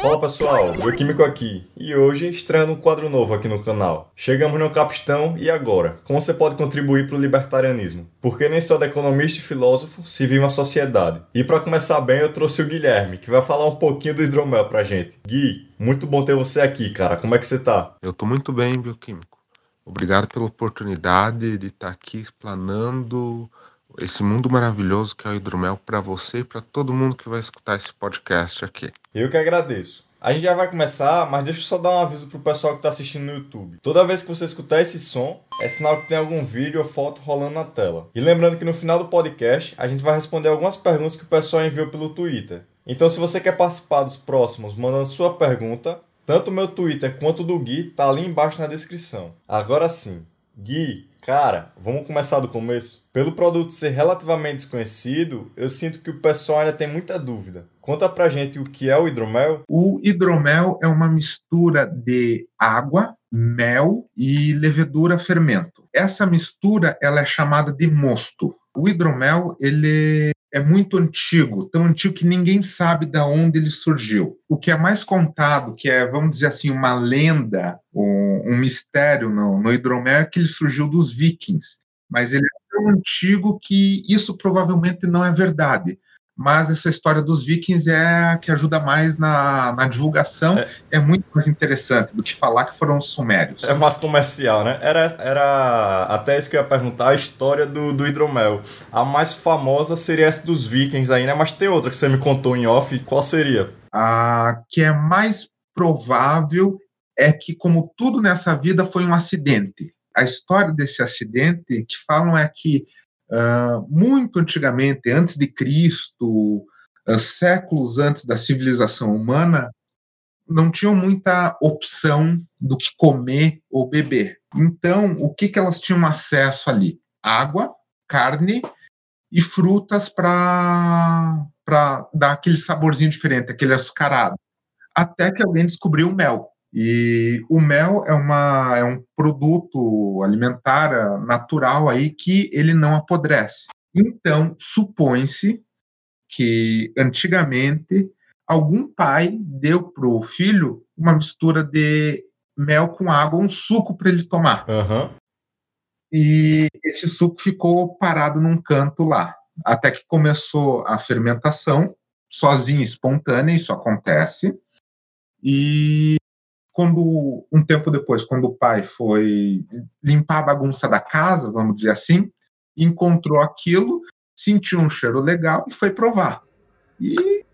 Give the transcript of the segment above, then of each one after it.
Fala pessoal, Bioquímico aqui e hoje estreando um quadro novo aqui no canal. Chegamos no capistão e agora? Como você pode contribuir para o libertarianismo? Porque nem só de economista e filósofo se vive uma sociedade. E para começar bem eu trouxe o Guilherme, que vai falar um pouquinho do hidromel pra gente. Gui, muito bom ter você aqui, cara. Como é que você tá? Eu tô muito bem, Bioquímico. Obrigado pela oportunidade de estar aqui explanando esse mundo maravilhoso que é o hidromel para você e para todo mundo que vai escutar esse podcast aqui. Eu que agradeço. A gente já vai começar, mas deixa eu só dar um aviso pro pessoal que tá assistindo no YouTube. Toda vez que você escutar esse som, é sinal que tem algum vídeo ou foto rolando na tela. E lembrando que no final do podcast, a gente vai responder algumas perguntas que o pessoal enviou pelo Twitter. Então se você quer participar dos próximos mandando sua pergunta, tanto o meu Twitter quanto o do Gui tá ali embaixo na descrição. Agora sim, Gui, Cara, vamos começar do começo. Pelo produto ser relativamente desconhecido, eu sinto que o pessoal ainda tem muita dúvida. Conta pra gente o que é o hidromel. O hidromel é uma mistura de água, mel e levedura fermento. Essa mistura ela é chamada de mosto. O hidromel ele é muito antigo, tão antigo que ninguém sabe de onde ele surgiu. O que é mais contado, que é, vamos dizer assim, uma lenda, um, um mistério no, no hidromel, é que ele surgiu dos vikings. Mas ele é tão antigo que isso provavelmente não é verdade mas essa história dos vikings é a que ajuda mais na, na divulgação, é. é. muito mais interessante do que falar que foram os sumérios. É mais comercial, né? Era, era até isso que eu ia perguntar, a história do, do hidromel. A mais famosa seria essa dos vikings aí, né? Mas tem outra que você me contou em off, qual seria? A que é mais provável é que, como tudo nessa vida, foi um acidente. A história desse acidente que falam é que Uh, muito antigamente, antes de Cristo, uh, séculos antes da civilização humana, não tinham muita opção do que comer ou beber. Então, o que, que elas tinham acesso ali? Água, carne e frutas para dar aquele saborzinho diferente, aquele açucarado. Até que alguém descobriu o mel. E o mel é, uma, é um produto alimentar eh, natural aí que ele não apodrece. Então, supõe-se que antigamente algum pai deu para o filho uma mistura de mel com água, um suco para ele tomar. Uhum. E esse suco ficou parado num canto lá, até que começou a fermentação, sozinha, espontânea, isso acontece. E quando um tempo depois, quando o pai foi limpar a bagunça da casa, vamos dizer assim, encontrou aquilo, sentiu um cheiro legal e foi provar. E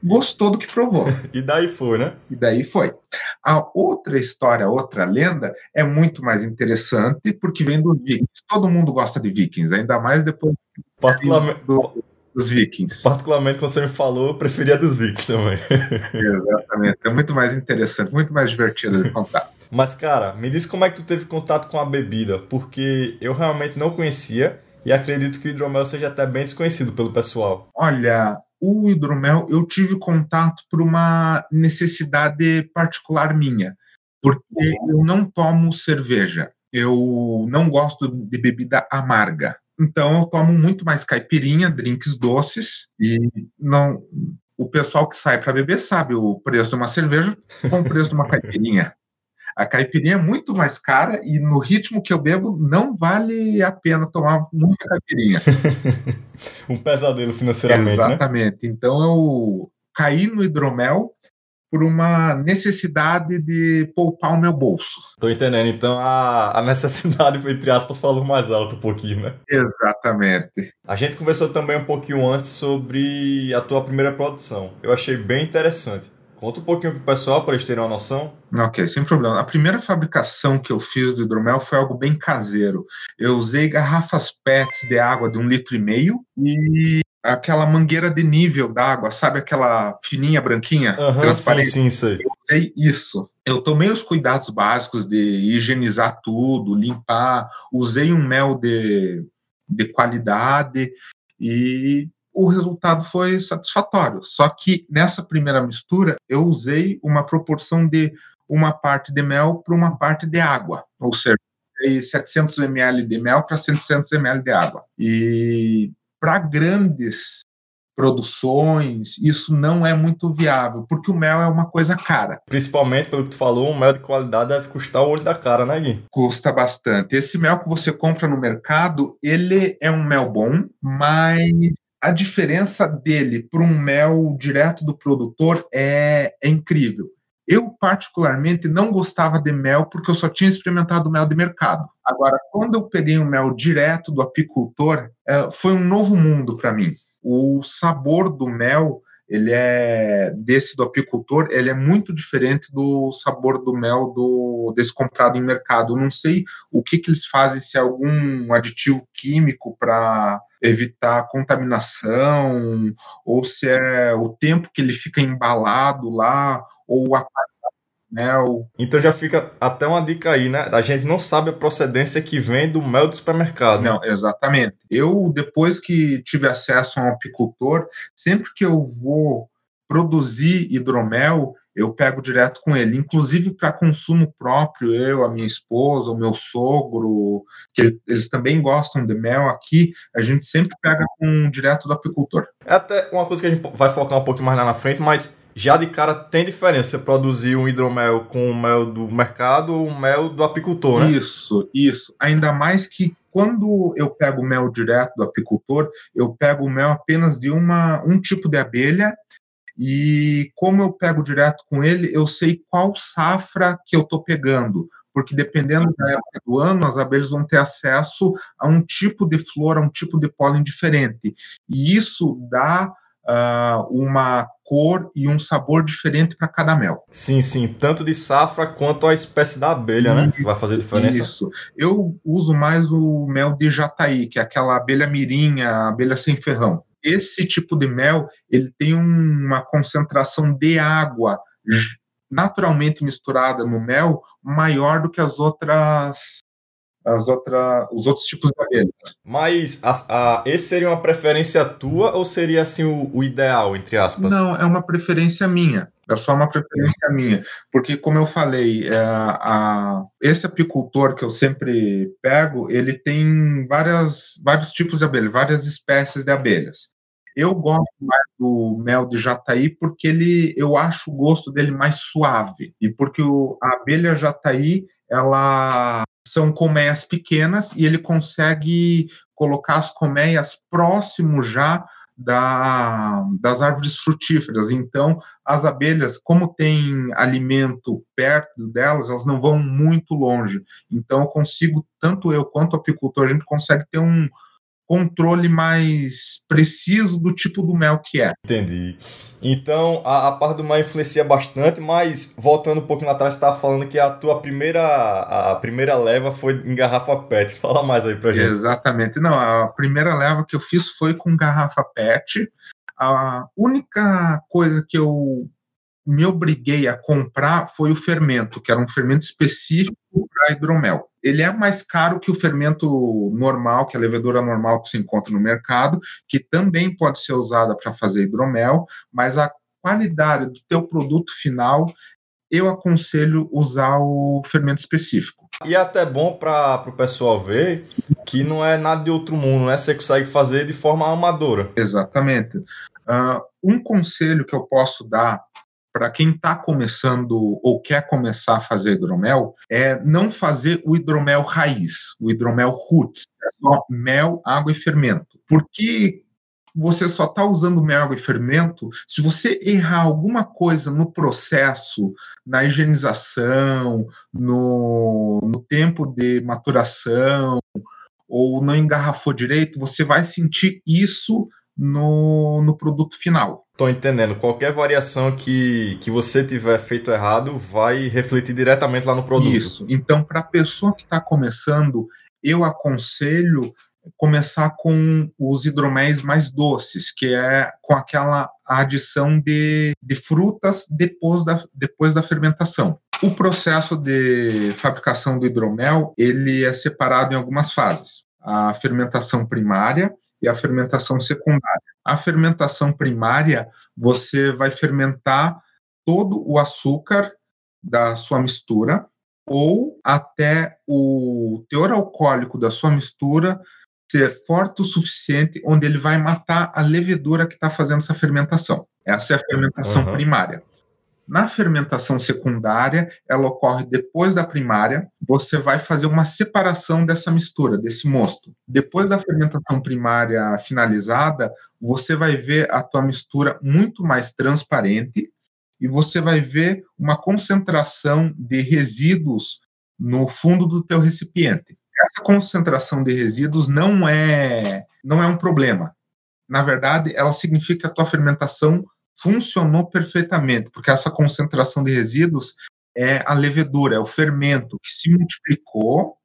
gostou do que provou. e daí foi, né? E daí foi. A outra história, outra lenda é muito mais interessante porque vem dos Vikings. Todo mundo gosta de Vikings, ainda mais depois Particularmente... do, dos Vikings. Particularmente, quando você me falou, eu preferia dos Vikings também. Exatamente. É muito mais interessante, muito mais divertido de contar. Mas, cara, me diz como é que tu teve contato com a bebida, porque eu realmente não conhecia e acredito que o hidromel seja até bem desconhecido pelo pessoal. Olha, o hidromel eu tive contato por uma necessidade particular minha, porque eu não tomo cerveja. Eu não gosto de bebida amarga. Então eu tomo muito mais caipirinha, drinks doces e não o pessoal que sai para beber sabe o preço de uma cerveja com o preço de uma caipirinha. A caipirinha é muito mais cara e no ritmo que eu bebo não vale a pena tomar muita caipirinha. um pesadelo financeiramente, né? Exatamente. Né? Então eu caí no hidromel por uma necessidade de poupar o meu bolso. Tô entendendo. Então a, a necessidade, entre aspas, falou mais alto um pouquinho, né? Exatamente. A gente conversou também um pouquinho antes sobre a tua primeira produção. Eu achei bem interessante. Conta um pouquinho pro pessoal para eles terem uma noção. Ok, sem problema. A primeira fabricação que eu fiz do hidromel foi algo bem caseiro. Eu usei garrafas PETs de água de um litro e meio e aquela mangueira de nível d'água, sabe aquela fininha, branquinha, uhum, transparente? Sim, sim, sei. Eu usei isso. Eu tomei os cuidados básicos de higienizar tudo, limpar, usei um mel de, de qualidade e o resultado foi satisfatório. Só que nessa primeira mistura eu usei uma proporção de uma parte de mel para uma parte de água, ou seja, 700 ml de mel para 700 ml de água. E para grandes produções, isso não é muito viável, porque o mel é uma coisa cara. Principalmente pelo que tu falou, um mel de qualidade deve custar o olho da cara, né, Gui? Custa bastante. Esse mel que você compra no mercado, ele é um mel bom, mas a diferença dele para um mel direto do produtor é, é incrível. Eu, particularmente, não gostava de mel porque eu só tinha experimentado mel de mercado. Agora, quando eu peguei o mel direto do apicultor, é, foi um novo mundo para mim. O sabor do mel, ele é desse do apicultor, ele é muito diferente do sabor do mel do desse comprado em mercado. Eu não sei o que, que eles fazem, se é algum aditivo químico para evitar contaminação, ou se é o tempo que ele fica embalado lá, ou a mel. Então já fica até uma dica aí, né? A gente não sabe a procedência que vem do mel do supermercado. Não, exatamente. Eu, depois que tive acesso a um apicultor, sempre que eu vou produzir hidromel, eu pego direto com ele, inclusive para consumo próprio, eu, a minha esposa, o meu sogro, que eles também gostam de mel aqui, a gente sempre pega com direto do apicultor. É até uma coisa que a gente vai focar um pouco mais lá na frente, mas já de cara tem diferença você produzir um hidromel com o mel do mercado ou o mel do apicultor, né? Isso, isso. Ainda mais que quando eu pego o mel direto do apicultor, eu pego o mel apenas de uma, um tipo de abelha e como eu pego direto com ele, eu sei qual safra que eu estou pegando, porque dependendo da época do ano, as abelhas vão ter acesso a um tipo de flor, a um tipo de pólen diferente. E isso dá uh, uma cor e um sabor diferente para cada mel. Sim, sim, tanto de safra quanto a espécie da abelha, né? Vai fazer diferença. Isso. Eu uso mais o mel de jataí, que é aquela abelha mirinha, abelha sem ferrão. Esse tipo de mel, ele tem uma concentração de água naturalmente misturada no mel maior do que as outras as outra, os outros tipos de abelhas. Mas a, a, esse seria uma preferência tua ou seria assim o, o, ideal, entre aspas? Não, é uma preferência minha. É só uma preferência minha. Porque, como eu falei, é, a, esse apicultor que eu sempre pego, ele tem várias, vários tipos de abelhas, várias espécies de abelhas. Eu gosto mais do mel de jataí porque ele, eu acho o gosto dele mais suave. E porque o, a abelha jataí, ela são colmeias pequenas e ele consegue colocar as colmeias próximo já da, das árvores frutíferas. Então, as abelhas, como tem alimento perto delas, elas não vão muito longe. Então, eu consigo, tanto eu quanto o apicultor, a gente consegue ter um, controle mais preciso do tipo do mel que é. Entendi. Então, a, a parte do mel influencia bastante, mas voltando um pouquinho atrás, você estava falando que a tua primeira, a primeira leva foi em garrafa PET. Fala mais aí pra gente. Exatamente. Não, a primeira leva que eu fiz foi com garrafa PET. A única coisa que eu me obriguei a comprar foi o fermento, que era um fermento específico para hidromel. Ele é mais caro que o fermento normal, que é a levedura normal que se encontra no mercado, que também pode ser usada para fazer hidromel, mas a qualidade do teu produto final eu aconselho usar o fermento específico. E é até bom para o pessoal ver que não é nada de outro mundo, né? Você consegue fazer de forma amadora. Exatamente. Uh, um conselho que eu posso dar para quem está começando ou quer começar a fazer hidromel é não fazer o hidromel raiz, o hidromel roots, é só mel, água e fermento. Porque você só está usando mel, água e fermento, se você errar alguma coisa no processo, na higienização, no, no tempo de maturação, ou não engarrafou direito, você vai sentir isso no, no produto final. Estou entendendo. Qualquer variação que, que você tiver feito errado vai refletir diretamente lá no produto. Isso. Então, para a pessoa que está começando, eu aconselho começar com os hidroméis mais doces, que é com aquela adição de, de frutas depois da, depois da fermentação. O processo de fabricação do hidromel ele é separado em algumas fases. A fermentação primária, e a fermentação secundária. A fermentação primária, você vai fermentar todo o açúcar da sua mistura ou até o teor alcoólico da sua mistura ser forte o suficiente onde ele vai matar a levedura que está fazendo essa fermentação. Essa é a fermentação uhum. primária. Na fermentação secundária, ela ocorre depois da primária. Você vai fazer uma separação dessa mistura, desse mosto. Depois da fermentação primária finalizada, você vai ver a tua mistura muito mais transparente e você vai ver uma concentração de resíduos no fundo do teu recipiente. Essa concentração de resíduos não é não é um problema. Na verdade, ela significa que a tua fermentação funcionou perfeitamente, porque essa concentração de resíduos é a levedura, é o fermento que se multiplicou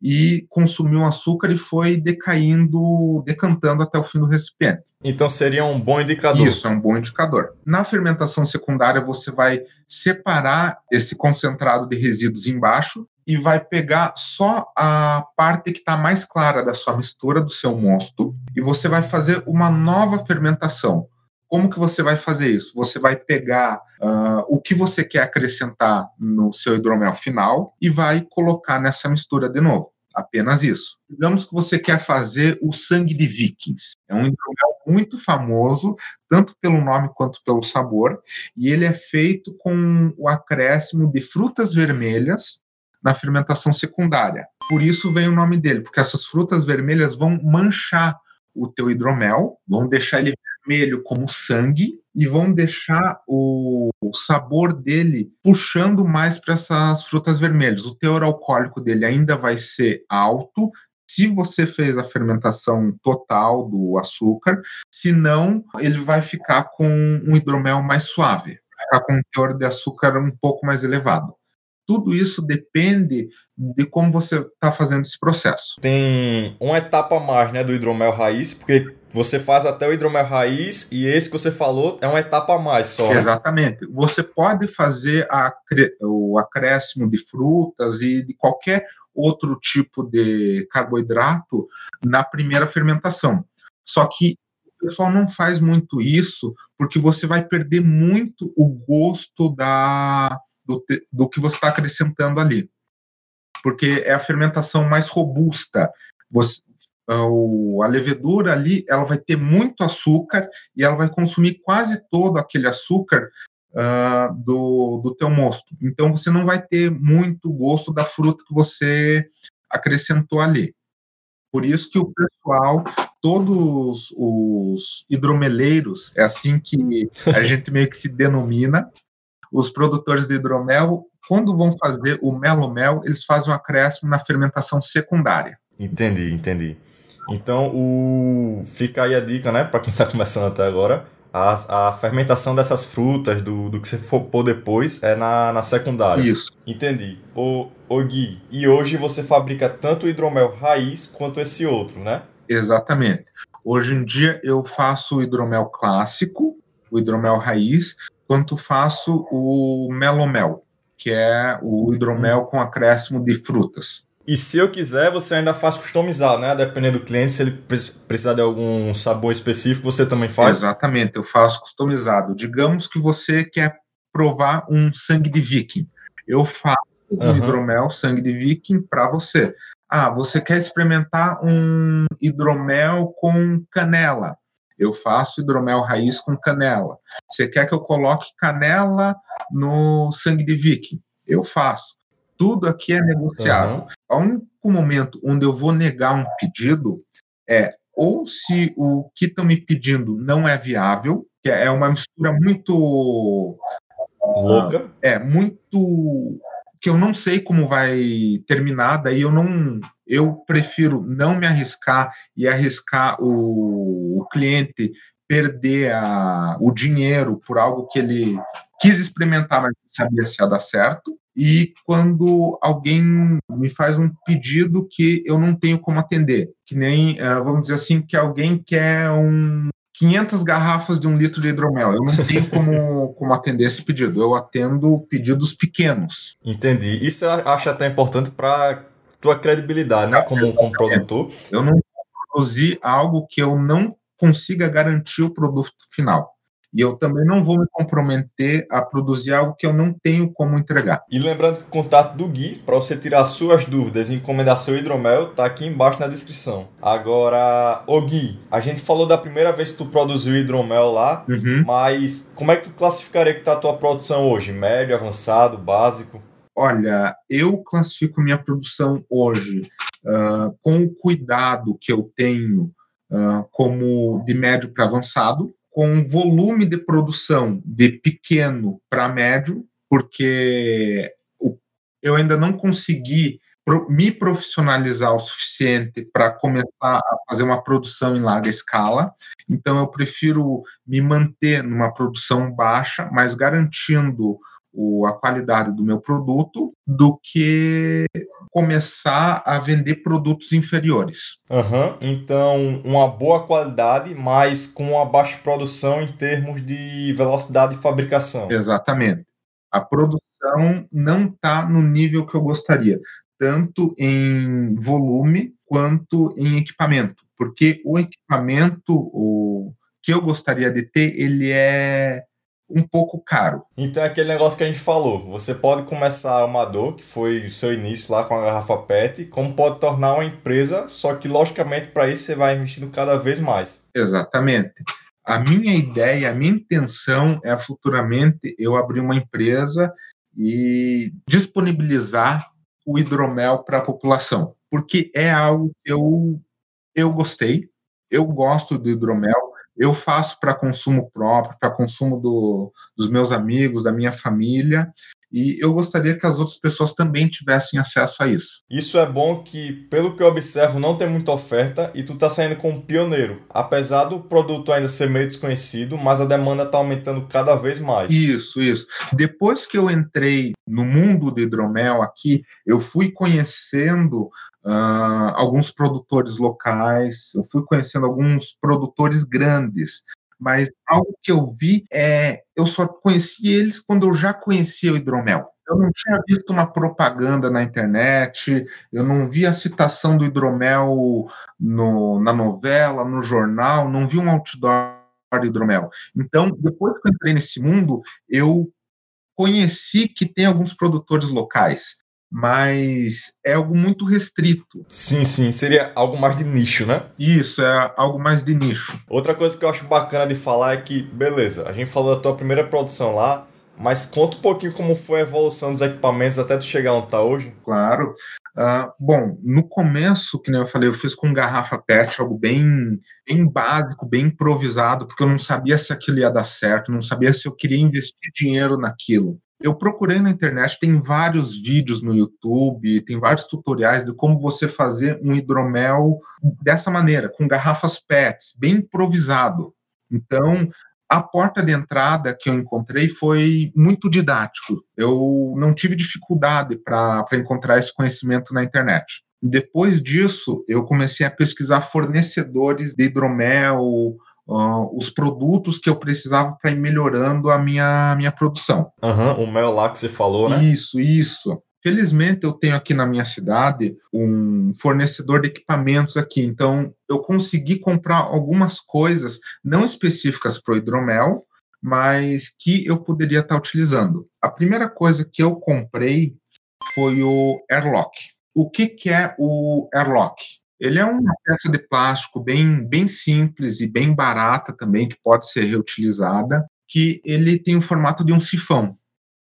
e consumiu açúcar e foi decaindo, decantando até o fim do recipiente. Então seria um bom indicador. Isso, é um bom indicador. Na fermentação secundária, você vai separar esse concentrado de resíduos embaixo e vai pegar só a parte que está mais clara da sua mistura, do seu mosto, e você vai fazer uma nova fermentação. Como que você vai fazer isso? Você vai pegar uh, o que você quer acrescentar no seu hidromel final e vai colocar nessa mistura de novo. Apenas isso. Digamos que você quer fazer o sangue de vikings. É um hidromel muito famoso, tanto pelo nome quanto pelo sabor, e ele é feito com o acréscimo de frutas vermelhas na fermentação secundária. Por isso vem o nome dele, porque essas frutas vermelhas vão manchar o teu hidromel, vão deixar ele vermelho como sangue e vão deixar o, o sabor dele puxando mais para essas frutas vermelhas. O teor alcoólico dele ainda vai ser alto, se você fez a fermentação total do açúcar, senão ele vai ficar com um hidromel mais suave, ficar com um teor de açúcar um pouco mais elevado. Tudo isso depende de como você está fazendo esse processo. Tem uma etapa mais né, do hidromel raiz, porque você faz até o hidromel raiz e esse que você falou é uma etapa a mais só. Né? Exatamente. Você pode fazer a, o acréscimo de frutas e de qualquer outro tipo de carboidrato na primeira fermentação. Só que o pessoal não faz muito isso porque você vai perder muito o gosto da, do, do que você está acrescentando ali. Porque é a fermentação mais robusta. Você, a levedura ali ela vai ter muito açúcar e ela vai consumir quase todo aquele açúcar uh, do, do teu mosto. Então você não vai ter muito gosto da fruta que você acrescentou ali. Por isso que o pessoal, todos os hidromeleiros, é assim que a gente meio que se denomina, os produtores de hidromel, quando vão fazer o melomel, eles fazem um acréscimo na fermentação secundária. Entendi, entendi. Então, o... fica aí a dica, né, para quem está começando até agora. A, a fermentação dessas frutas, do, do que você for pôr depois, é na, na secundária. Isso. Entendi. O, o Gui, e hoje você fabrica tanto o hidromel raiz quanto esse outro, né? Exatamente. Hoje em dia eu faço o hidromel clássico, o hidromel raiz, quanto faço o melomel, que é o hidromel com acréscimo de frutas. E se eu quiser, você ainda faz customizado, né? Dependendo do cliente, se ele precisar de algum sabor específico, você também faz? Exatamente, eu faço customizado. Digamos que você quer provar um sangue de viking. Eu faço uhum. um hidromel sangue de viking para você. Ah, você quer experimentar um hidromel com canela? Eu faço hidromel raiz com canela. Você quer que eu coloque canela no sangue de viking? Eu faço tudo aqui é negociável. Uhum. O único momento onde eu vou negar um pedido é ou se o que estão me pedindo não é viável, que é uma mistura muito louca, é muito que eu não sei como vai terminar, daí eu não eu prefiro não me arriscar e arriscar o, o cliente perder a, o dinheiro por algo que ele quis experimentar, mas não sabia se ia dar certo, e quando alguém me faz um pedido que eu não tenho como atender, que nem, eh, vamos dizer assim, que alguém quer um 500 garrafas de um litro de hidromel. Eu não tenho como, como atender esse pedido. Eu atendo pedidos pequenos. Entendi. Isso eu acho até importante para tua credibilidade, né, como, como produtor. Eu não produzir algo que eu não consiga garantir o produto final. E eu também não vou me comprometer a produzir algo que eu não tenho como entregar. E lembrando que o contato do Gui, para você tirar suas dúvidas e encomendar seu hidromel, tá aqui embaixo na descrição. Agora, ô Gui, a gente falou da primeira vez que tu produziu hidromel lá, Uhum. mas como é que tu classificaria que tá a tua produção hoje? Médio, avançado, básico? Olha, eu classifico minha produção hoje ah, com o cuidado que eu tenho ah, como de médio para avançado, com volume de produção de pequeno para médio, porque eu ainda não consegui me profissionalizar o suficiente para começar a fazer uma produção em larga escala. Então, eu prefiro me manter numa produção baixa, mas garantindo o- a qualidade do meu produto, do que começar a vender produtos inferiores. Aham, então uma boa qualidade, mas com uma baixa produção em termos de velocidade de fabricação. Exatamente. A produção não está no nível que eu gostaria, tanto em volume quanto em equipamento, porque o equipamento o que eu gostaria de ter, ele é um pouco caro. Então é aquele negócio que a gente falou. Você pode começar amador, que foi o seu início lá com a garrafa PET, como pode tornar uma empresa, só que logicamente para isso você vai investindo cada vez mais. Exatamente. A minha ideia, a minha intenção é futuramente eu abrir uma empresa e disponibilizar o hidromel para a população, porque é algo que eu, eu gostei, eu gosto do hidromel, eu faço para consumo próprio, para consumo do, dos meus amigos, da minha família, e eu gostaria que as outras pessoas também tivessem acesso a isso. Isso é bom que, pelo que eu observo, não tem muita oferta e tu tá saindo como pioneiro. Apesar do produto ainda ser meio desconhecido, mas a demanda tá aumentando cada vez mais. Isso, isso. Depois que eu entrei no mundo do hidromel aqui, eu fui conhecendo ah, alguns produtores locais, eu fui conhecendo alguns produtores grandes. Mas algo que eu vi é, eu só conheci eles quando eu já conhecia o hidromel. Eu não tinha visto uma propaganda na internet, eu não vi a citação do hidromel no, na novela, no jornal, não vi um outdoor de hidromel. Então, depois que eu entrei nesse mundo, eu conheci que tem alguns produtores locais, mas é algo muito restrito. Sim, sim, seria algo mais de nicho, né? Isso, é algo mais de nicho. Outra coisa que eu acho bacana de falar é que, beleza, a gente falou da tua primeira produção lá, mas conta um pouquinho como foi a evolução dos equipamentos até tu chegar onde tá hoje. Claro. Uh, bom, no começo, que nem eu falei, eu fiz com garrafa PET, algo bem, bem básico, bem improvisado, porque eu não sabia se aquilo ia dar certo, não sabia se eu queria investir dinheiro naquilo. Eu procurei na internet, tem vários vídeos no YouTube, tem vários tutoriais de como você fazer um hidromel dessa maneira, com garrafas PETs, bem improvisado. Então, a porta de entrada que eu encontrei foi muito didático. Eu não tive dificuldade para encontrar esse conhecimento na internet. Depois disso, eu comecei a pesquisar fornecedores de hidromel, uh, os produtos que eu precisava para ir melhorando a minha, minha produção. Aham, uhum, o mel lá que você falou, né? Isso, isso. Felizmente eu tenho aqui na minha cidade um fornecedor de equipamentos aqui, então eu consegui comprar algumas coisas não específicas para o hidromel, mas que eu poderia estar utilizando. A primeira coisa que eu comprei foi o airlock. O que, que é o airlock? Ele é uma peça de plástico bem, bem simples e bem barata também, que pode ser reutilizada, que ele tem o formato de um sifão.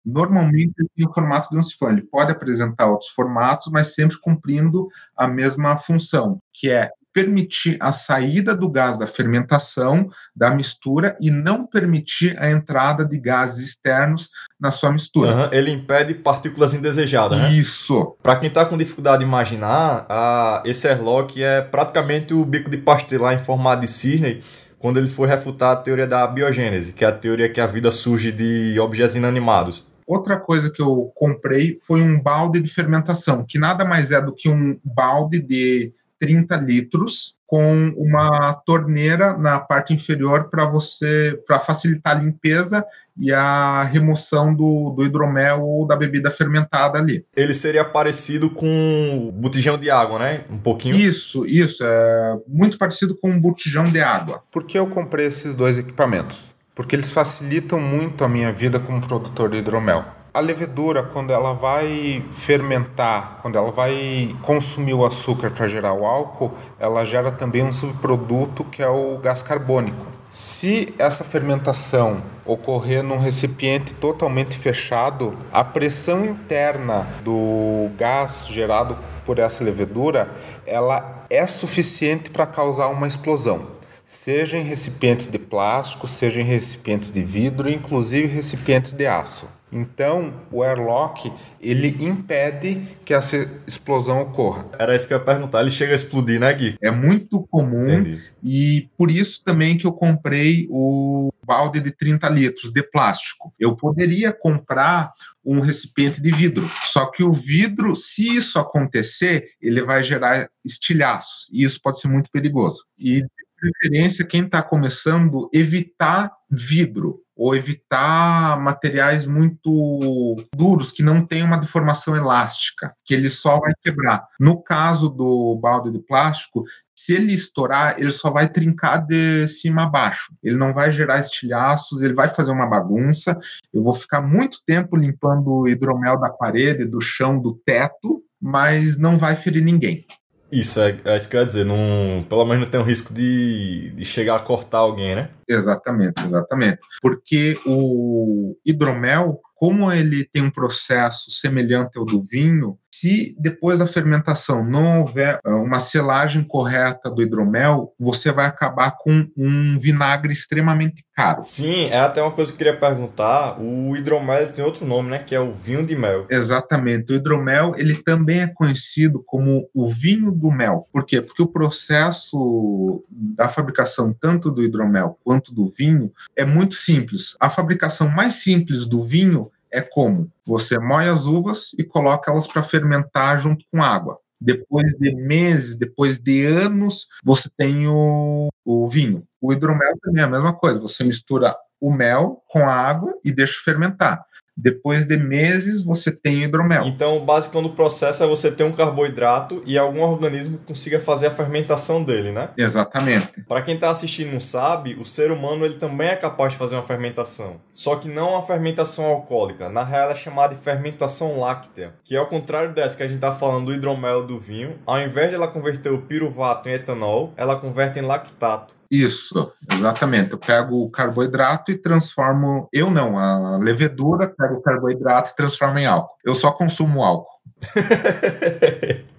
Normalmente ele tem o formato de um sifão. Ele pode apresentar outros formatos, mas sempre cumprindo a mesma função, que é permitir a saída do gás da fermentação, da mistura, e não permitir a entrada de gases externos na sua mistura. Uhum, ele impede partículas indesejadas, né? Isso. Para quem está com dificuldade de imaginar, a, esse airlock é praticamente o bico de pastel em formato de cisne, quando ele foi refutar a teoria da biogênese, que é a teoria que a vida surge de objetos inanimados. Outra coisa que eu comprei foi um balde de fermentação, que nada mais é do que um balde de 30 litros com uma torneira na parte inferior para você para facilitar a limpeza e a remoção do, do hidromel ou da bebida fermentada ali. Ele seria parecido com botijão de água, né? Um pouquinho. Isso, isso é muito parecido com um botijão de água. Por que eu comprei esses dois equipamentos? porque eles facilitam muito a minha vida como produtor de hidromel. A levedura, quando ela vai fermentar, quando ela vai consumir o açúcar para gerar o álcool, ela gera também um subproduto que é o gás carbônico. Se essa fermentação ocorrer num recipiente totalmente fechado, a pressão interna do gás gerado por essa levedura, ela é suficiente para causar uma explosão seja em recipientes de plástico, seja em recipientes de vidro, inclusive recipientes de aço. Então, o airlock ele impede que essa explosão ocorra. Era isso que eu ia perguntar. Ele chega a explodir, né, Gui? É muito comum Entendi. e por isso também que eu comprei o balde de 30 litros de plástico. Eu poderia comprar um recipiente de vidro, só que o vidro, se isso acontecer, ele vai gerar estilhaços e isso pode ser muito perigoso. E preferência, quem está começando, evitar vidro ou evitar materiais muito duros que não tem uma deformação elástica, que ele só vai quebrar. No caso do balde de plástico, se ele estourar, ele só vai trincar de cima a baixo. Ele não vai gerar estilhaços, ele vai fazer uma bagunça. Eu vou ficar muito tempo limpando o hidromel da parede, do chão, do teto, mas não vai ferir ninguém. Isso, é, é isso que eu ia dizer. Não, pelo menos não tem o risco de, de chegar a cortar alguém, né? Exatamente, exatamente. Porque o hidromel, como ele tem um processo semelhante ao do vinho, se depois da fermentação não houver ah, uma selagem correta do hidromel, você vai acabar com um vinagre extremamente caro. Sim, é até uma coisa que eu queria perguntar. O hidromel tem outro nome, né? Que é o vinho de mel. Exatamente. O hidromel ele também é conhecido como o vinho do mel. Por quê? Porque o processo da fabricação tanto do hidromel quanto do vinho é muito simples. A fabricação mais simples do vinho é como você moe as uvas e coloca elas para fermentar junto com água. Depois de meses, depois de anos, você tem o, o vinho. O hidromel também é a mesma coisa. Você mistura o mel com a água e deixa fermentar. Depois de meses, você tem hidromel. Então, o básico do processo é você ter um carboidrato e algum organismo consiga fazer a fermentação dele, né? Exatamente. Para quem está assistindo e não sabe, o ser humano ele também é capaz de fazer uma fermentação. Só que não uma fermentação alcoólica. Na real, é chamada de fermentação láctea, que é ao contrário dessa que a gente está falando do hidromel do vinho. Ao invés de ela converter o piruvato em etanol, ela converte em lactato. Isso, exatamente. Eu pego o carboidrato e transformo. Eu não, a levedura, pego o carboidrato e transformo em álcool. Eu só consumo álcool.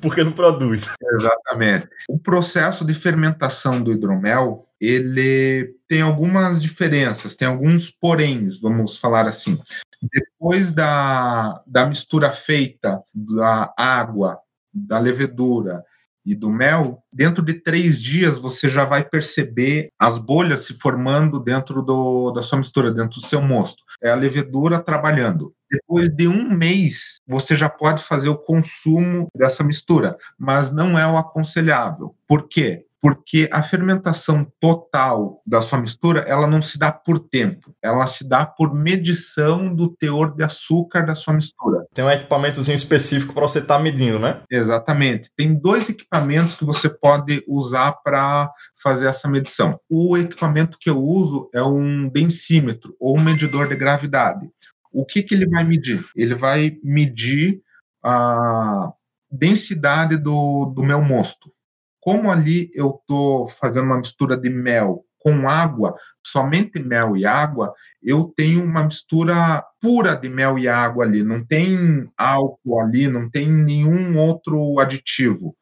Porque não produz. Exatamente. O processo de fermentação do hidromel, ele tem algumas diferenças, tem alguns poréns, vamos falar assim. Depois da, da mistura feita da água, da levedura e do mel, dentro de três dias você já vai perceber as bolhas se formando dentro do, da sua mistura, dentro do seu mosto. É a levedura trabalhando. Depois de um mês, você já pode fazer o consumo dessa mistura, mas não é o aconselhável. Por quê? porque a fermentação total da sua mistura ela não se dá por tempo, ela se dá por medição do teor de açúcar da sua mistura. Tem um equipamentozinho específico para você estar tá medindo, né? Exatamente. Tem dois equipamentos que você pode usar para fazer essa medição. O equipamento que eu uso é um densímetro ou um medidor de gravidade. O que, que ele vai medir? Ele vai medir a densidade do, do meu mosto como ali eu estou fazendo uma mistura de mel com água, somente mel e água, eu tenho uma mistura pura de mel e água ali, não tem álcool ali, não tem nenhum outro aditivo.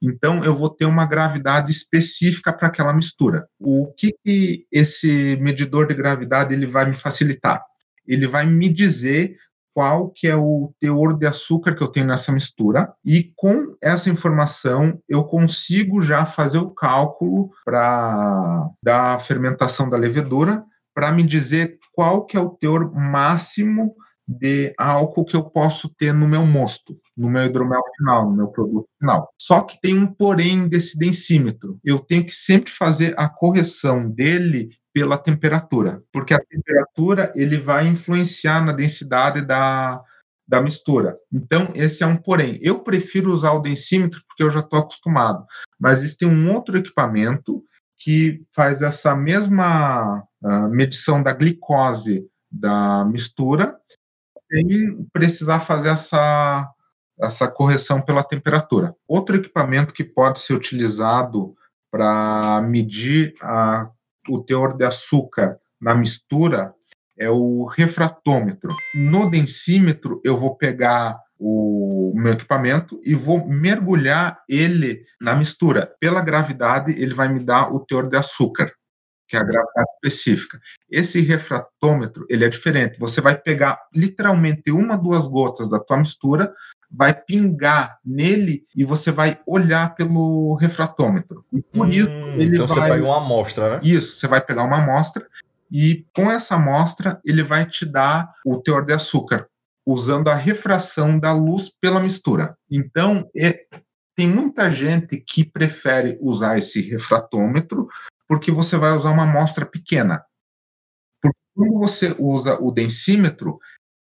Então, eu vou ter uma gravidade específica para aquela mistura. O que, que esse medidor de gravidade ele vai me facilitar? Ele vai me dizer qual que é o teor de açúcar que eu tenho nessa mistura e com essa informação eu consigo já fazer o cálculo para da fermentação da levedura para me dizer qual que é o teor máximo de álcool que eu posso ter no meu mosto, no meu hidromel final, no meu produto final. Só que tem um porém desse densímetro. Eu tenho que sempre fazer a correção dele pela temperatura, porque a temperatura ele vai influenciar na densidade da, da mistura. Então, esse é um porém. Eu prefiro usar o densímetro porque eu já estou acostumado, mas existe um outro equipamento que faz essa mesma uh, medição da glicose da mistura sem precisar fazer essa, essa correção pela temperatura. Outro equipamento que pode ser utilizado para medir a, o teor de açúcar na mistura é o refratômetro. No densímetro, eu vou pegar o meu equipamento e vou mergulhar ele na mistura. Pela gravidade, ele vai me dar o teor de açúcar, que é a gravidade específica. Esse refratômetro, ele é diferente. Você vai pegar literalmente uma, duas gotas da tua mistura, vai pingar nele e você vai olhar pelo refratômetro. E por hum, isso ele então vai... você pega uma amostra, né? Isso, você vai pegar uma amostra e com essa amostra ele vai te dar o teor de açúcar, usando a refração da luz pela mistura. Então, é, tem muita gente que prefere usar esse refratômetro porque você vai usar uma amostra pequena. Porque quando você usa o densímetro,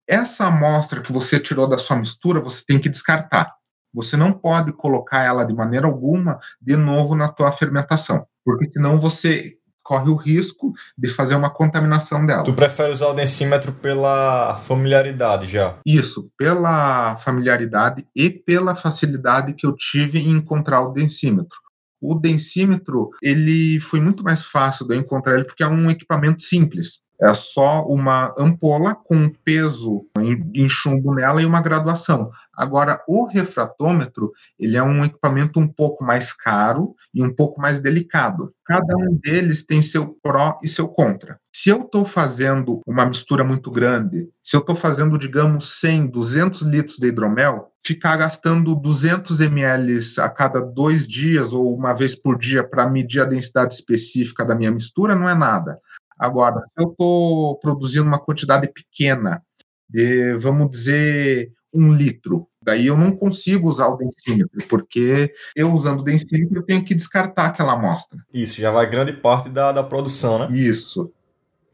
essa amostra que você tirou da sua mistura, você tem que descartar. Você não pode colocar ela de maneira alguma de novo na tua fermentação, porque senão você corre o risco de fazer uma contaminação dela. Tu prefere usar o densímetro pela familiaridade já? Isso, pela familiaridade e pela facilidade que eu tive em encontrar o densímetro. O densímetro, ele foi muito mais fácil de eu encontrar ele porque é um equipamento simples. É só uma ampola com peso em chumbo nela e uma graduação. Agora, o refratômetro, ele é um equipamento um pouco mais caro e um pouco mais delicado. Cada um deles tem seu pró e seu contra. Se eu estou fazendo uma mistura muito grande, se eu estou fazendo, digamos, 100, 200 litros de hidromel, ficar gastando 200 ml a cada dois dias ou uma vez por dia para medir a densidade específica da minha mistura não é nada. Agora, se eu estou produzindo uma quantidade pequena, de, vamos dizer, um litro, daí eu não consigo usar o densímetro, porque eu usando o densímetro eu tenho que descartar aquela amostra. Isso, já vai grande parte da, da produção, né? Isso,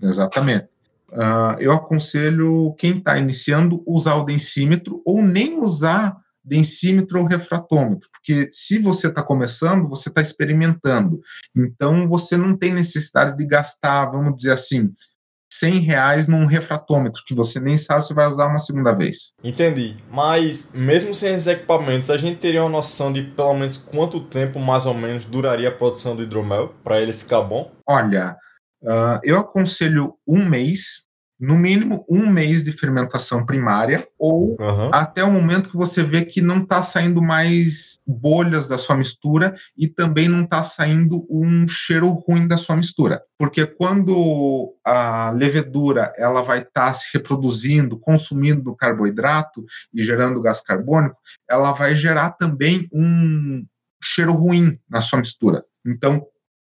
exatamente. Uh, eu aconselho quem está iniciando usar o densímetro ou nem usar densímetro ou refratômetro, porque se você está começando, você está experimentando. Então, você não tem necessidade de gastar, vamos dizer assim, 100 reais num refratômetro, que você nem sabe se vai usar uma segunda vez. Entendi. Mas, mesmo sem esses equipamentos, a gente teria uma noção de pelo menos quanto tempo, mais ou menos, duraria a produção do hidromel para ele ficar bom? Olha, uh, eu aconselho um mês no mínimo um mês de fermentação primária ou uhum. até o momento que você vê que não está saindo mais bolhas da sua mistura e também não está saindo um cheiro ruim da sua mistura. Porque quando a levedura ela vai estar tá se reproduzindo, consumindo carboidrato e gerando gás carbônico, ela vai gerar também um cheiro ruim na sua mistura. Então,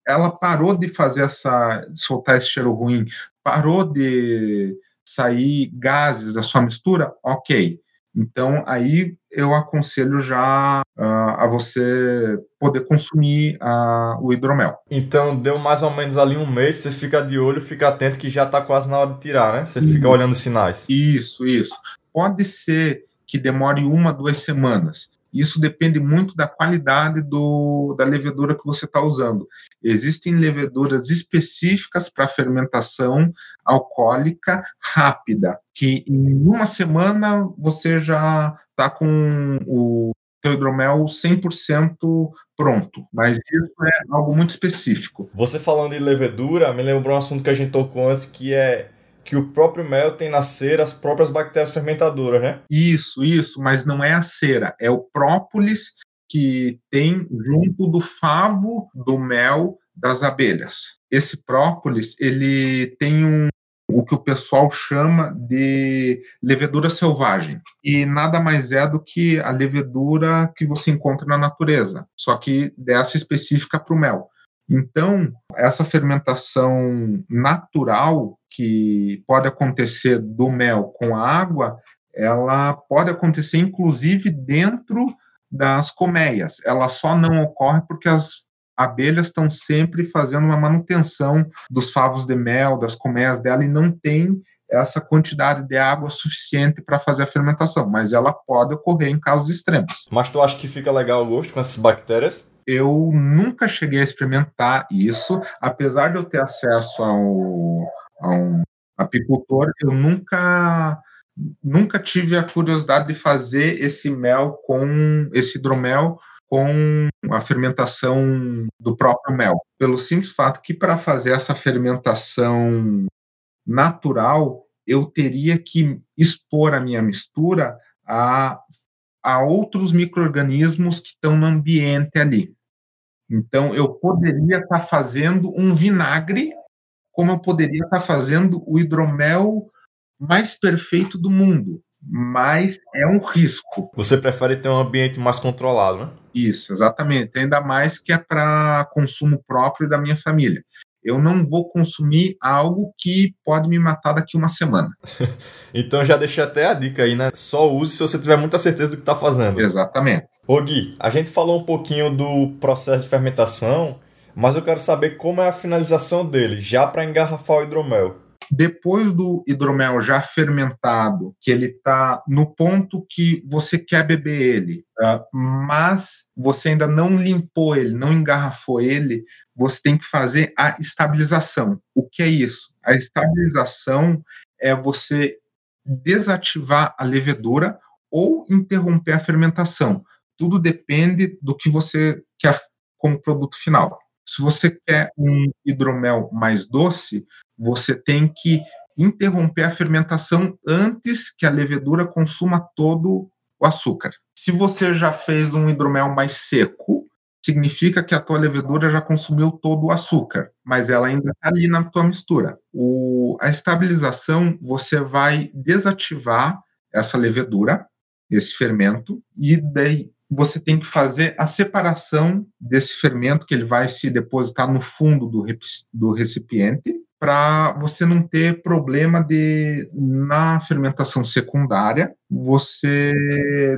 ela parou de fazer essa, de soltar esse cheiro ruim, parou de sair gases da sua mistura, ok. Então, aí eu aconselho já uh, a você poder consumir uh, o hidromel. Então, deu mais ou menos ali um mês, você fica de olho, fica atento que já está quase na hora de tirar, né? Você fica olhando os sinais. Isso, isso. Pode ser que demore uma, duas semanas. Isso depende muito da qualidade do, da levedura que você está usando. Existem leveduras específicas para fermentação alcoólica rápida, que em uma semana você já está com o seu hidromel 100% pronto, mas isso é algo muito específico. Você falando de levedura, me lembrou um assunto que a gente tocou antes, que é que o próprio mel tem na cera as próprias bactérias fermentadoras, né? Isso, isso, mas não é a cera, é o própolis que tem junto do favo do mel das abelhas. Esse própolis, ele tem um o que o pessoal chama de levedura selvagem. E nada mais é do que a levedura que você encontra na natureza, só que dessa específica para o mel. Então, essa fermentação natural que pode acontecer do mel com a água, ela pode acontecer inclusive dentro das colmeias. Ela só não ocorre porque as abelhas estão sempre fazendo uma manutenção dos favos de mel, das colmeias dela e não tem essa quantidade de água suficiente para fazer a fermentação, mas ela pode ocorrer em casos extremos. Mas tu acha que fica legal o gosto com essas bactérias? Eu nunca cheguei a experimentar isso, apesar de eu ter acesso ao, a um apicultor, eu nunca nunca tive a curiosidade de fazer esse mel com esse hidromel com a fermentação do próprio mel, pelo simples fato que para fazer essa fermentação natural eu teria que expor a minha mistura a, a outros micro-organismos que estão no ambiente ali. Então, eu poderia estar tá fazendo um vinagre, como eu poderia estar tá fazendo o hidromel mais perfeito do mundo, mas é um risco. Você prefere ter um ambiente mais controlado, né? Isso, exatamente. Ainda mais que é para consumo próprio da minha família eu não vou consumir algo que pode me matar daqui uma semana. então já deixei até a dica aí, né? Só use se você tiver muita certeza do que está fazendo. Exatamente. Ô Gui, a gente falou um pouquinho do processo de fermentação, mas eu quero saber como é a finalização dele, já para engarrafar o hidromel depois do hidromel já fermentado, que ele está no ponto que você quer beber ele, uh, mas você ainda não limpou ele, não engarrafou ele, você tem que fazer a estabilização. O que é isso? A estabilização é você desativar a levedura ou interromper a fermentação. Tudo depende do que você quer como produto final. Se você quer um hidromel mais doce, você tem que interromper a fermentação antes que a levedura consuma todo o açúcar. Se você já fez um hidromel mais seco, significa que a tua levedura já consumiu todo o açúcar, mas ela ainda está ali na tua mistura. O, a estabilização, você vai desativar essa levedura, esse fermento, e daí você tem que fazer a separação desse fermento, que ele vai se depositar no fundo do, do recipiente, para você não ter problema de na fermentação secundária você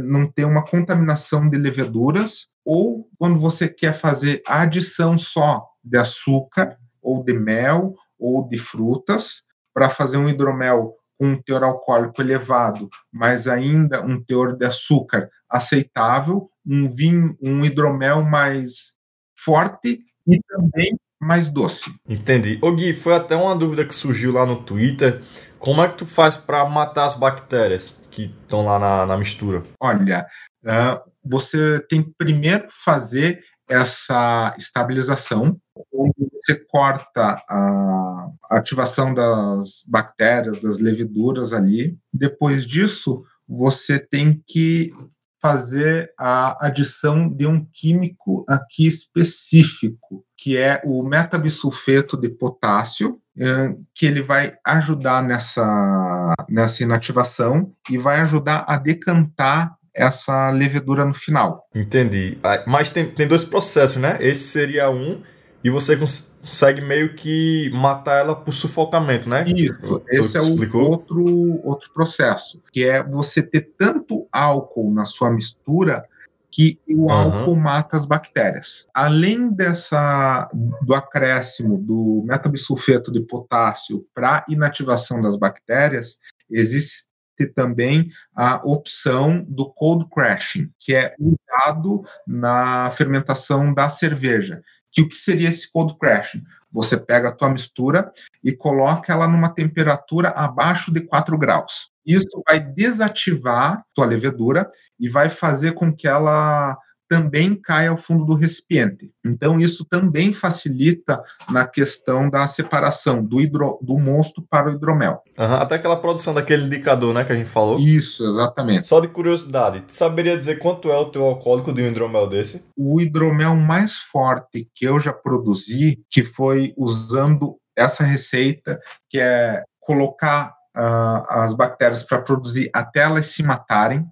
não ter uma contaminação de leveduras ou quando você quer fazer a adição só de açúcar ou de mel ou de frutas para fazer um hidromel com um teor alcoólico elevado, mas ainda um teor de açúcar aceitável, um vinho, um hidromel mais forte e também mais doce. Entendi. Ô Gui, foi até uma dúvida que surgiu lá no Twitter. Como é que tu faz para matar as bactérias que estão lá na, na, mistura? Olha, uh, você tem que primeiro fazer essa estabilização, onde você corta a ativação das bactérias, das leveduras ali. Depois disso, você tem que fazer a adição de um químico aqui específico, que é o metabisulfeto de potássio, eh, que ele vai ajudar nessa, nessa inativação e vai ajudar a decantar essa levedura no final. Entendi. Ah, mas tem, tem dois processos, né? Esse seria um e você consegue meio que matar ela por sufocamento, né? Isso, esse é o outro, outro processo, que é você ter tanto álcool na sua mistura que o uhum. álcool mata as bactérias. Além dessa do acréscimo do metabisulfeto de potássio para inativação das bactérias, existe também a opção do cold crashing, que é usado na fermentação da cerveja que o que seria esse cold crashing? Você pega a tua mistura e coloca ela numa temperatura abaixo de 4 graus. Isso vai desativar tua levedura e vai fazer com que ela também cai ao fundo do recipiente. Então, isso também facilita na questão da separação do, hidro, do mosto para o hidromel. Uhum, até aquela produção daquele indicador, né, que a gente falou. Isso, exatamente. Só de curiosidade, saberia dizer quanto é o teu alcoólico de um hidromel desse? O hidromel mais forte que eu já produzi, que foi usando essa receita, que é colocar uh, as bactérias para produzir até elas se matarem,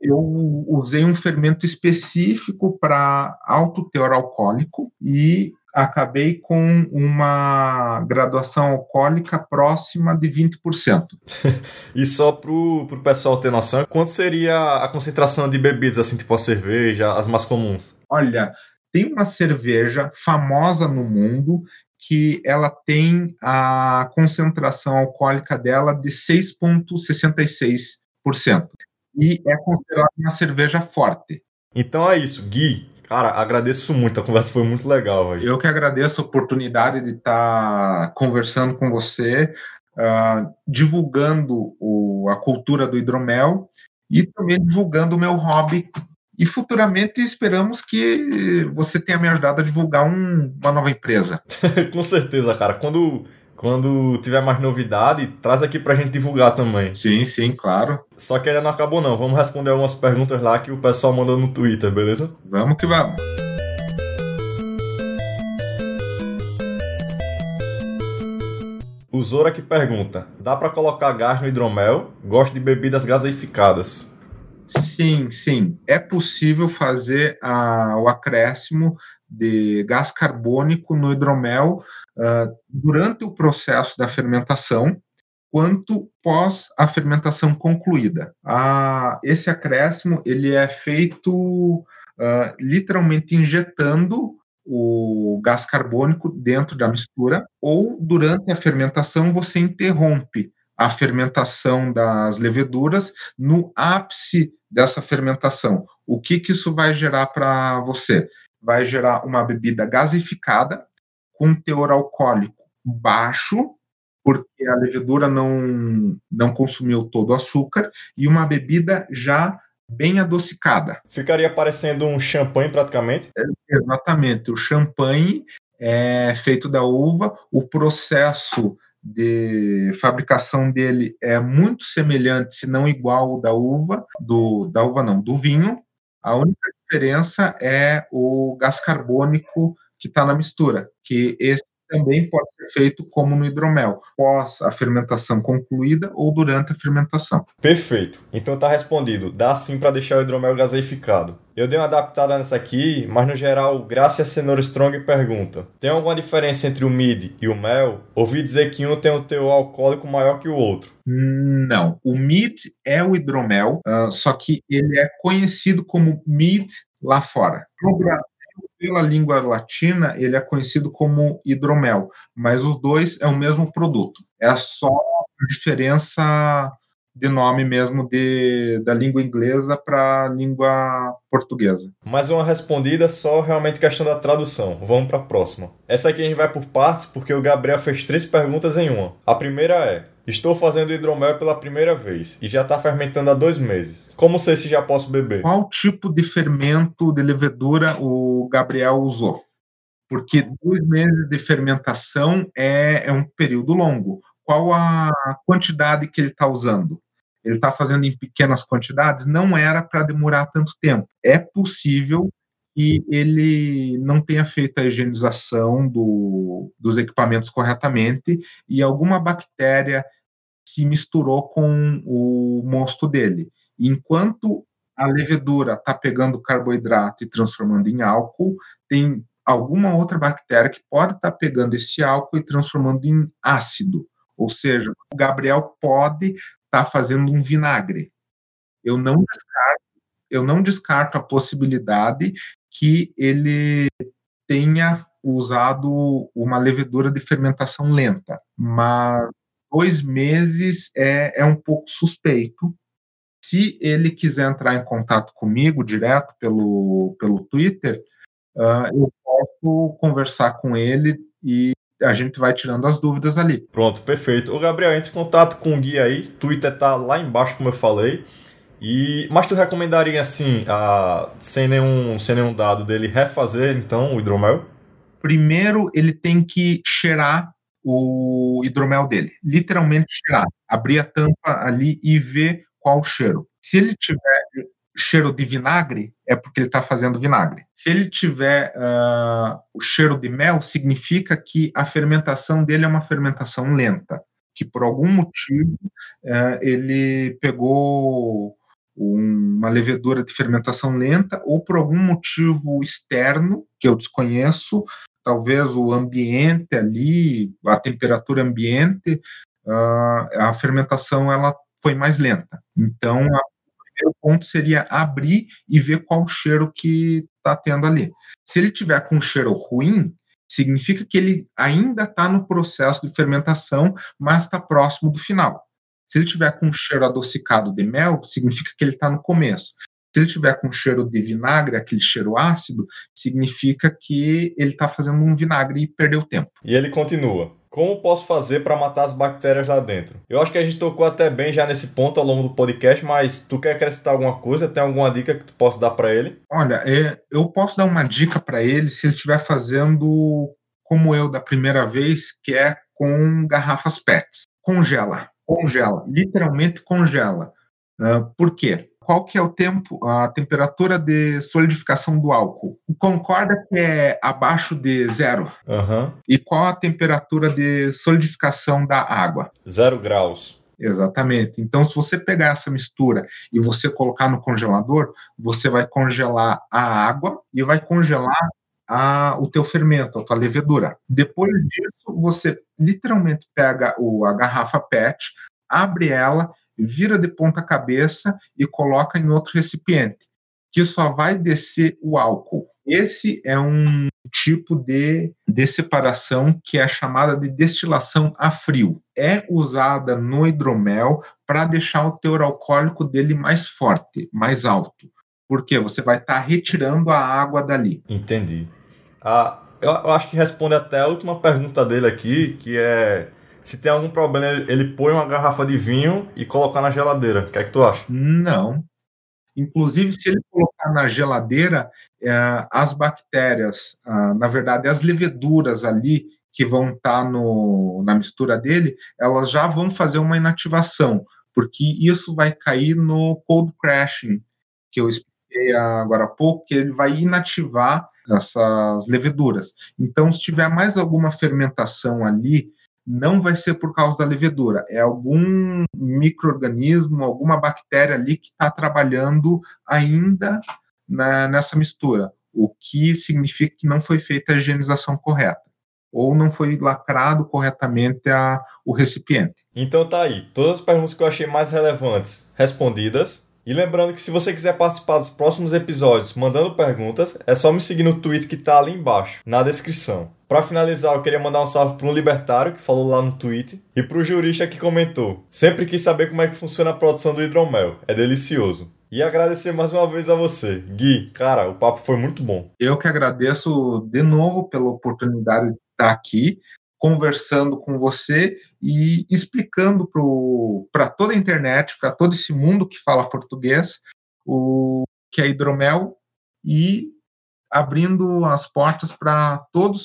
eu usei um fermento específico para alto teor alcoólico e acabei com uma graduação alcoólica próxima de 20%. e só para o pessoal ter noção, quanto seria a concentração de bebidas, assim, tipo a cerveja, as mais comuns? Olha, tem uma cerveja famosa no mundo que ela tem a concentração alcoólica dela de 6,66% e é considerada uma cerveja forte. Então é isso, Gui. Cara, agradeço muito, a conversa foi muito legal. Véio. Eu que agradeço a oportunidade de estar tá conversando com você, uh, divulgando o, a cultura do hidromel e também divulgando o meu hobby. E futuramente esperamos que você tenha me ajudado a divulgar um, uma nova empresa. com certeza, cara. Quando quando tiver mais novidade, traz aqui pra gente divulgar também. Sim, sim, claro. Só que ainda não acabou não. Vamos responder algumas perguntas lá que o pessoal mandou no Twitter, beleza? Vamos que vamos. O Zora que pergunta: dá para colocar gás no hidromel? Gosto de bebidas gaseificadas. Sim, sim. É possível fazer a, o acréscimo de gás carbônico no hidromel uh, durante o processo da fermentação, quanto pós a fermentação concluída. Ah, esse acréscimo ele é feito uh, literalmente injetando o gás carbônico dentro da mistura, ou durante a fermentação você interrompe a fermentação das leveduras no ápice dessa fermentação. O que, que isso vai gerar para você? Vai gerar uma bebida gasificada com teor alcoólico baixo, porque a levedura não, não consumiu todo o açúcar, e uma bebida já bem adocicada. Ficaria parecendo um champanhe praticamente? É, exatamente. O champanhe é feito da uva, o processo de fabricação dele é muito semelhante, se não igual ao da uva, do da uva não, do vinho. A única diferença é o gás carbônico que está na mistura, que esse também pode ser feito como no hidromel, pós a fermentação concluída ou durante a fermentação. Perfeito. Então está respondido. Dá sim para deixar o hidromel gaseificado. Eu dei uma adaptada nessa aqui, mas no geral, Graça Cenoura Strong pergunta: Tem alguma diferença entre o mid e o mel? Ouvi dizer que um tem o teor alcoólico maior que o outro. Não, o mid é o hidromel, uh, só que ele é conhecido como mid lá fora. No Brasil, pela língua latina, ele é conhecido como hidromel, mas os dois é o mesmo produto. É só a diferença de nome mesmo de, da língua inglesa para a língua portuguesa. Mais uma respondida, só realmente questão da tradução. Vamos para a próxima. Essa aqui a gente vai por partes porque o Gabriel fez três perguntas em uma. A primeira é: Estou fazendo hidromel pela primeira vez e já está fermentando há dois meses. Como sei se já posso beber? Qual tipo de fermento de levedura o Gabriel usou? Porque dois meses de fermentação é, é um período longo qual a quantidade que ele está usando. Ele está fazendo em pequenas quantidades, não era para demorar tanto tempo. É possível que ele não tenha feito a higienização do, dos equipamentos corretamente e alguma bactéria se misturou com o mosto dele. Enquanto a levedura está pegando carboidrato e transformando em álcool, tem alguma outra bactéria que pode estar tá pegando esse álcool e transformando em ácido. Ou seja, o Gabriel pode estar tá fazendo um vinagre. Eu não descarto, eu não descarto a possibilidade que ele tenha usado uma levedura de fermentação lenta, mas dois meses é, é um pouco suspeito. Se ele quiser entrar em contato comigo direto pelo, pelo Twitter, uh, eu posso conversar com ele e a gente vai tirando as dúvidas ali. Pronto, perfeito. O Gabriel, entre em contato com o guia aí. Twitter tá lá embaixo, como eu falei. E, mas tu recomendaria assim, a, sem, nenhum, sem nenhum dado dele, refazer então o hidromel? Primeiro ele tem que cheirar o hidromel dele. Literalmente cheirar. Abrir a tampa ali e ver qual o cheiro. Se ele tiver cheiro de vinagre, é porque ele está fazendo vinagre. Se ele tiver uh, o cheiro de mel, significa que a fermentação dele é uma fermentação lenta, que por algum motivo uh, ele pegou uma levedura de fermentação lenta ou por algum motivo externo que eu desconheço, talvez o ambiente ali, a temperatura ambiente, uh, a fermentação ela foi mais lenta. Então, a primeiro ponto seria abrir e ver qual cheiro que está tendo ali. Se ele tiver com um cheiro ruim, significa que ele ainda está no processo de fermentação, mas está próximo do final. Se ele tiver com um cheiro adocicado de mel, significa que ele está no começo. Se ele tiver com cheiro de vinagre, aquele cheiro ácido, significa que ele está fazendo um vinagre e perdeu tempo. E ele continua. Como posso fazer para matar as bactérias lá dentro? Eu acho que a gente tocou até bem já nesse ponto ao longo do podcast, mas tu quer acrescentar alguma coisa? Tem alguma dica que tu possa dar para ele? Olha, é, eu posso dar uma dica para ele se ele estiver fazendo como eu da primeira vez, que é com garrafas PETs. Congela, congela, literalmente congela. Uh, por quê? Qual que é o tempo, a temperatura de solidificação do álcool. Concorda que é abaixo de zero? Uhum. E qual a temperatura de solidificação da água? Zero graus. Exatamente. Então, se você pegar essa mistura e você colocar no congelador, você vai congelar a água e vai congelar a, o teu fermento, a tua levedura. Depois disso, você literalmente pega o, a garrafa PET, abre ela, vira de ponta cabeça e coloca em outro recipiente, que só vai descer o álcool. Esse é um tipo de, de separação que é chamada de destilação a frio. É usada no hidromel para deixar o teor alcoólico dele mais forte, mais alto. Porque você vai estar tá retirando a água dali. Entendi. Ah, eu, eu acho que responde até a última pergunta dele aqui, que é se tem algum problema, ele põe uma garrafa de vinho e colocar na geladeira. O que é que tu acha? Não. Inclusive, se ele colocar na geladeira, é, as bactérias, ah, na verdade, as leveduras ali que vão estar tá na mistura dele, elas já vão fazer uma inativação, porque isso vai cair no cold crashing, que eu expliquei agora há pouco, que ele vai inativar essas leveduras. Então, se tiver mais alguma fermentação ali, não vai ser por causa da levedura, é algum microorganismo, alguma bactéria ali que está trabalhando ainda na, nessa mistura, o que significa que não foi feita a higienização correta ou não foi lacrado corretamente a, o recipiente. Então tá aí, todas as perguntas que eu achei mais relevantes respondidas. E lembrando que se você quiser participar dos próximos episódios mandando perguntas, é só me seguir no tweet que tá ali embaixo, na descrição. Para finalizar, eu queria mandar um salve para um libertário que falou lá no tweet e para o jurista que comentou. Sempre quis saber como é que funciona a produção do hidromel. É delicioso. E agradecer mais uma vez a você. Gui, cara, o papo foi muito bom. Eu que agradeço de novo pela oportunidade de estar aqui conversando com você e explicando para toda a internet, para todo esse mundo que fala português, o que é hidromel e abrindo as portas para todos